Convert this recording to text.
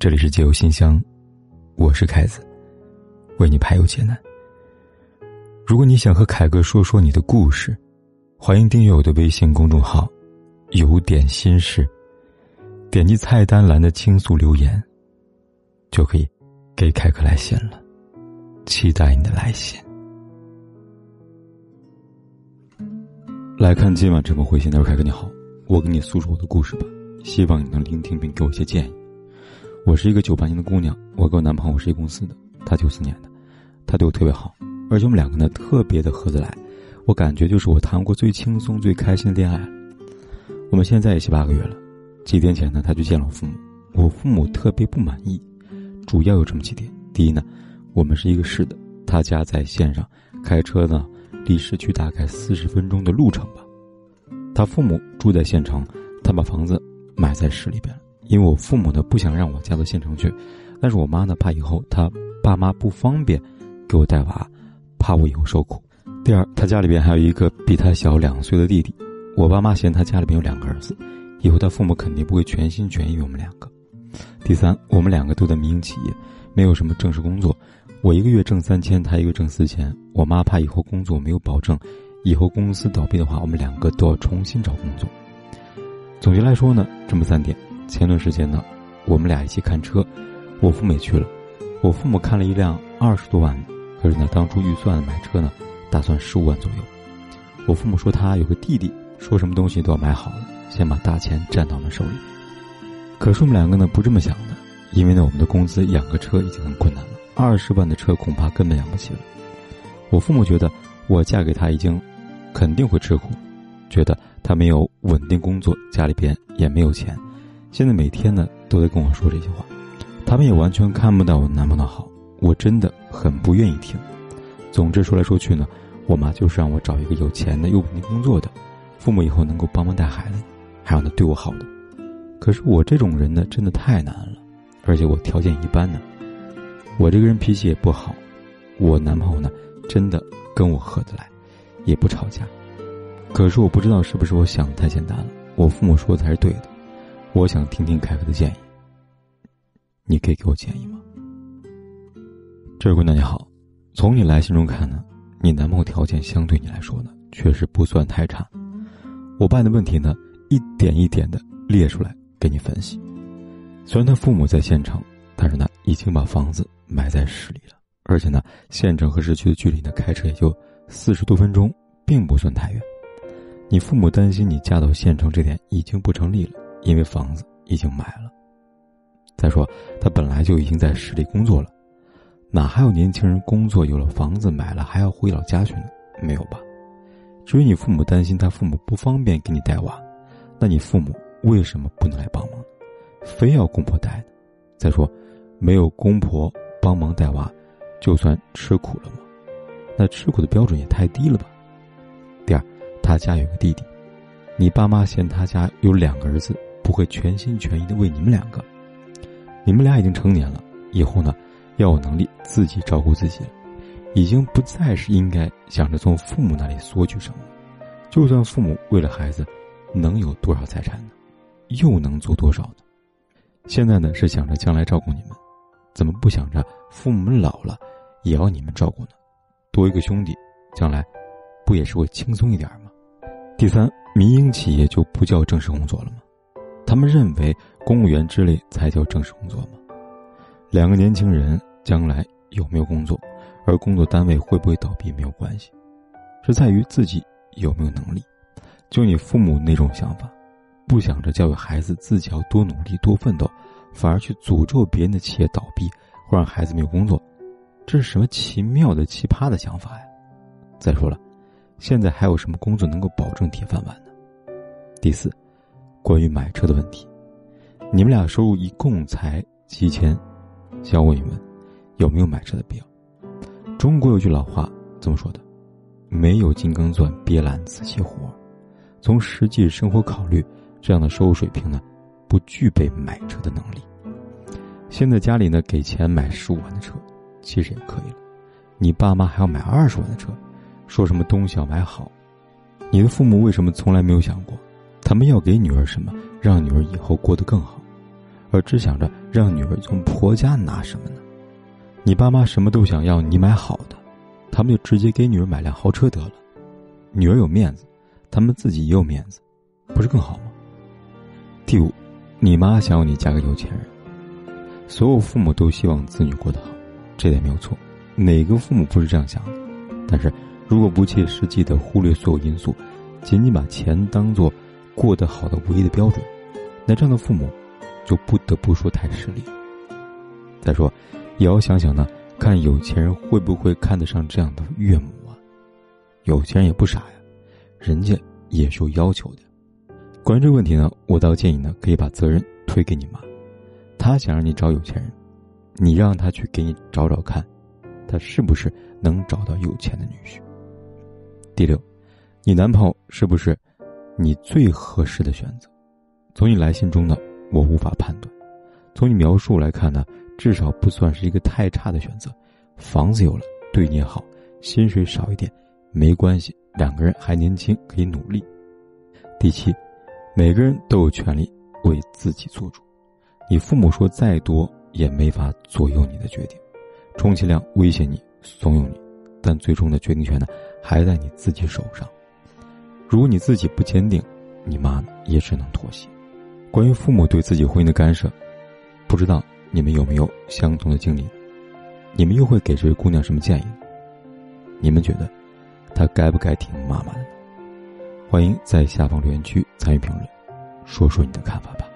这里是解忧信箱，我是凯子，为你排忧解难。如果你想和凯哥说说你的故事，欢迎订阅我的微信公众号“有点心事”，点击菜单栏的倾诉留言，就可以给凯哥来信了。期待你的来信。来看今晚这封回信，他说：“凯哥你好，我给你诉说我的故事吧，希望你能聆听并给我一些建议。”我是一个九八年的姑娘，我跟我男朋友是一公司的，他九四年的，他对我特别好，而且我们两个呢特别的合得来，我感觉就是我谈过最轻松、最开心的恋爱。我们现在在一起八个月了，几天前呢，他去见了我父母，我父母特别不满意，主要有这么几点：第一呢，我们是一个市的，他家在县上，开车呢离市区大概四十分钟的路程吧，他父母住在县城，他把房子买在市里边了。因为我父母呢不想让我嫁到县城去，但是我妈呢怕以后她爸妈不方便给我带娃，怕我以后受苦。第二，她家里边还有一个比她小两岁的弟弟，我爸妈嫌他家里边有两个儿子，以后他父母肯定不会全心全意我们两个。第三，我们两个都在民营企业，没有什么正式工作，我一个月挣三千，他一个月挣四千。我妈怕以后工作没有保证，以后公司倒闭的话，我们两个都要重新找工作。总结来说呢，这么三点。前段时间呢，我们俩一起看车，我父母也去了。我父母看了一辆二十多万的，可是呢，当初预算买车呢，打算十五万左右。我父母说他有个弟弟，说什么东西都要买好了，先把大钱占到我们手里。可是我们两个呢不这么想的，因为呢我们的工资养个车已经很困难了，二十万的车恐怕根本养不起了。我父母觉得我嫁给他已经肯定会吃苦，觉得他没有稳定工作，家里边也没有钱。现在每天呢都在跟我说这些话，他们也完全看不到我男朋友好，我真的很不愿意听。总之说来说去呢，我妈就是让我找一个有钱的、又稳定工作的，父母以后能够帮忙带孩子，还要呢对我好的。可是我这种人呢，真的太难了，而且我条件一般呢，我这个人脾气也不好，我男朋友呢真的跟我合得来，也不吵架。可是我不知道是不是我想的太简单了，我父母说的才是对的。我想听听凯哥的建议，你可以给我建议吗？这位姑娘你好，从你来信中看呢，你男朋友条件相对你来说呢，确实不算太差。我把的问题呢，一点一点的列出来给你分析。虽然他父母在县城，但是呢，已经把房子埋在市里了，而且呢，县城和市区的距离呢，开车也就四十多分钟，并不算太远。你父母担心你嫁到县城这点已经不成立了。因为房子已经买了。再说，他本来就已经在市里工作了，哪还有年轻人工作有了房子买了还要回老家去呢？没有吧？至于你父母担心他父母不方便给你带娃，那你父母为什么不能来帮忙？非要公婆带呢？再说，没有公婆帮忙带娃，就算吃苦了吗？那吃苦的标准也太低了吧？第二，他家有个弟弟，你爸妈嫌他家有两个儿子。不会全心全意的为你们两个，你们俩已经成年了，以后呢，要有能力自己照顾自己了，已经不再是应该想着从父母那里索取什么。就算父母为了孩子，能有多少财产呢？又能做多少呢？现在呢是想着将来照顾你们，怎么不想着父母老了也要你们照顾呢？多一个兄弟，将来不也是会轻松一点吗？第三，民营企业就不叫正式工作了吗？他们认为公务员之类才叫正式工作吗？两个年轻人将来有没有工作，而工作单位会不会倒闭没有关系，是在于自己有没有能力。就你父母那种想法，不想着教育孩子自己要多努力多奋斗，反而去诅咒别人的企业倒闭或让孩子没有工作，这是什么奇妙的奇葩的想法呀？再说了，现在还有什么工作能够保证铁饭碗呢？第四。关于买车的问题，你们俩收入一共才七千，想问一问，有没有买车的必要？中国有句老话这么说的：“没有金刚钻，别揽瓷器活。”从实际生活考虑，这样的收入水平呢，不具备买车的能力。现在家里呢给钱买十五万的车，其实也可以了。你爸妈还要买二十万的车，说什么东西要买好？你的父母为什么从来没有想过？他们要给女儿什么，让女儿以后过得更好，而只想着让女儿从婆家拿什么呢？你爸妈什么都想要，你买好的，他们就直接给女儿买辆豪车得了。女儿有面子，他们自己也有面子，不是更好吗？第五，你妈想要你嫁个有钱人。所有父母都希望子女过得好，这点没有错，哪个父母不是这样想的？但是，如果不切实际的忽略所有因素，仅仅把钱当做过得好的唯一的标准，那这样的父母，就不得不说太势利。再说，也要想想呢，看有钱人会不会看得上这样的岳母啊？有钱人也不傻呀，人家也是有要求的。关于这个问题呢，我倒建议呢，可以把责任推给你妈。他想让你找有钱人，你让他去给你找找看，他是不是能找到有钱的女婿。第六，你男朋友是不是你最合适的选择？从你来信中呢，我无法判断；从你描述来看呢，至少不算是一个太差的选择。房子有了，对你好；薪水少一点，没关系，两个人还年轻，可以努力。第七，每个人都有权利为自己做主。你父母说再多也没法左右你的决定，充其量威胁你、怂恿你，但最终的决定权呢，还在你自己手上。如果你自己不坚定，你妈呢也只能妥协。关于父母对自己婚姻的干涉，不知道你们有没有相同的经历？你们又会给这位姑娘什么建议？你们觉得她该不该听妈妈的？欢迎在下方留言区参与评论，说说你的看法吧。